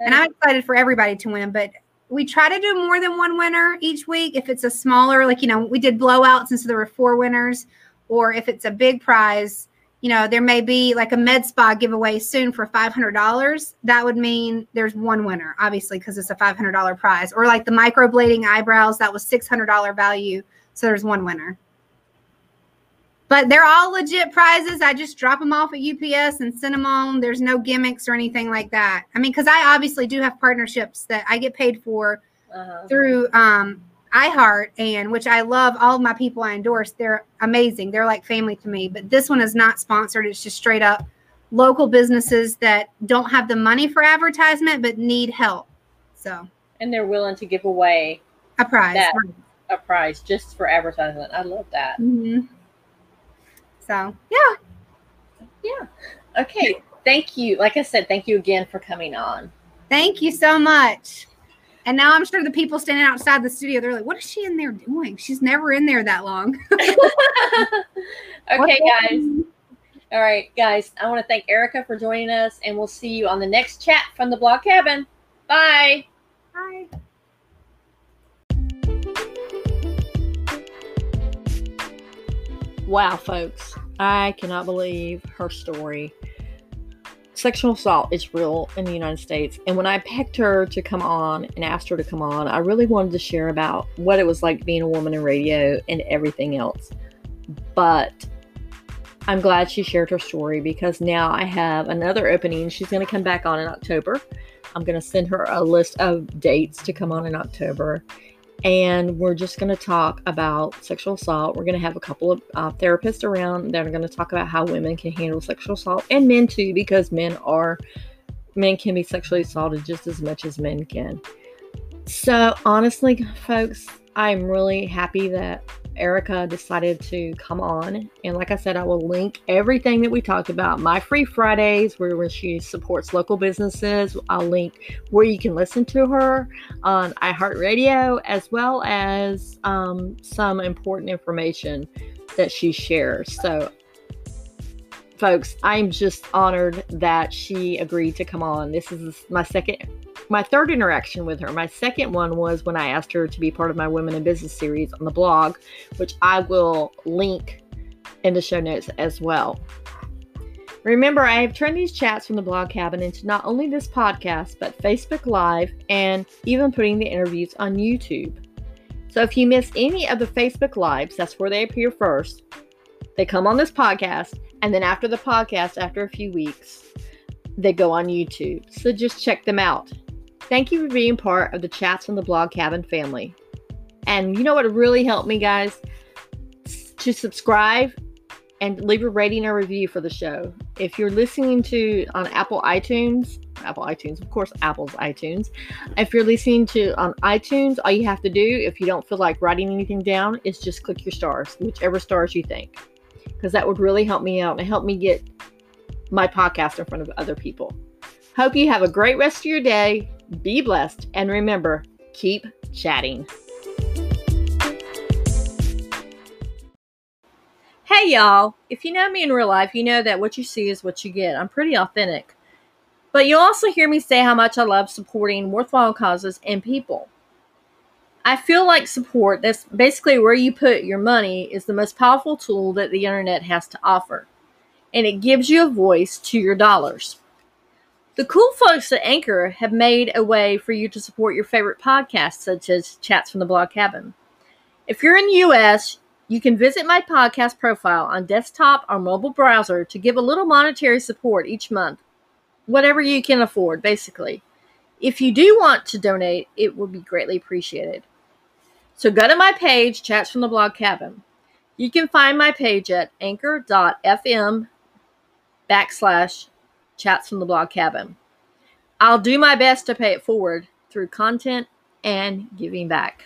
And I'm excited for everybody to win, but we try to do more than one winner each week. If it's a smaller, like, you know, we did blowouts, and so there were four winners, or if it's a big prize, you know, there may be like a med spa giveaway soon for $500. That would mean there's one winner, obviously, because it's a $500 prize. Or like the microblading eyebrows, that was $600 value. So there's one winner. But they're all legit prizes. I just drop them off at UPS and send them on. There's no gimmicks or anything like that. I mean, because I obviously do have partnerships that I get paid for Uh-huh. through um, iHeart, and which I love. All of my people I endorse, they're amazing. They're like family to me. But this one is not sponsored. It's just straight up local businesses that don't have the money for advertisement but need help. So And they're willing to give away a prize. That- a prize just for advertisement. I love that. Mhm. So yeah, Yeah. Okay. Thank you. Like I said, thank you again for coming on. thank you so much. And now I'm sure the people standing outside the studio, they're like, "What is she in there doing? She's never in there that long." okay, guys. All right, guys. I want to thank Erica for joining us, and we'll see you on the next chat from the blog cabin. Bye. Bye. Wow, folks. I cannot believe her story. Sexual assault is real in the United States. And when I picked her to come on and asked her to come on, I really wanted to share about what it was like being a woman in radio and everything else. But I'm glad she shared her story because now I have another opening. She's going to come back on in October. I'm going to send her a list of dates to come on in October and we're just going to talk about sexual assault. We're going to have a couple of uh, therapists around that are going to talk about how women can handle sexual assault and men too, because men are men can be sexually assaulted just as much as men can. So honestly, folks, I'm really happy that Erica decided to come on. And like I said, I will link everything that we talked about. My free Fridays, where, where she supports local businesses. I'll link where you can listen to her on iHeartRadio, as well as um, some important information that she shares. So, folks, I'm just honored that she agreed to come on. This is my second, my third interaction with her. My second one was when I asked her to be part of my Women in Business series on the blog, which I will link in the show notes as well. Remember, I have turned these chats from the blog cabin into not only this podcast, but Facebook Live and even putting the interviews on YouTube. So if you miss any of the Facebook Lives, that's where they appear first. They come on this podcast, and then after the podcast, after a few weeks, they go on YouTube. So just check them out. Thank you for being part of the Chats from the Blog Cabin family. And you know what really helped me, guys? To subscribe and leave a rating or review for the show. If you're listening to on Apple iTunes, Apple iTunes, of course, Apple's iTunes. If you're listening to on iTunes, all you have to do, if you don't feel like writing anything down, is just click your stars, whichever stars you think, because that would really help me out and help me get my podcast in front of other people. Hope you have a great rest of your day. Be blessed, and remember, keep chatting. Hey y'all, if you know me in real life, you know that what you see is what you get. I'm pretty authentic. But you'll also hear me say how much I love supporting worthwhile causes and people. I feel like support, that's basically where you put your money, is the most powerful tool that the internet has to offer. And it gives you a voice to your dollars. The cool folks at Anchor have made a way for you to support your favorite podcasts, such as Chats from the Blog Cabin. If you're in the US, you can visit my podcast profile on desktop or mobile browser to give a little monetary support each month. Whatever you can afford, basically. If you do want to donate, it would be greatly appreciated. So go to my page, Chats from the Blog Cabin. You can find my page at anchor.fm backslash chats from the blog cabin. I'll do my best to pay it forward through content and giving back.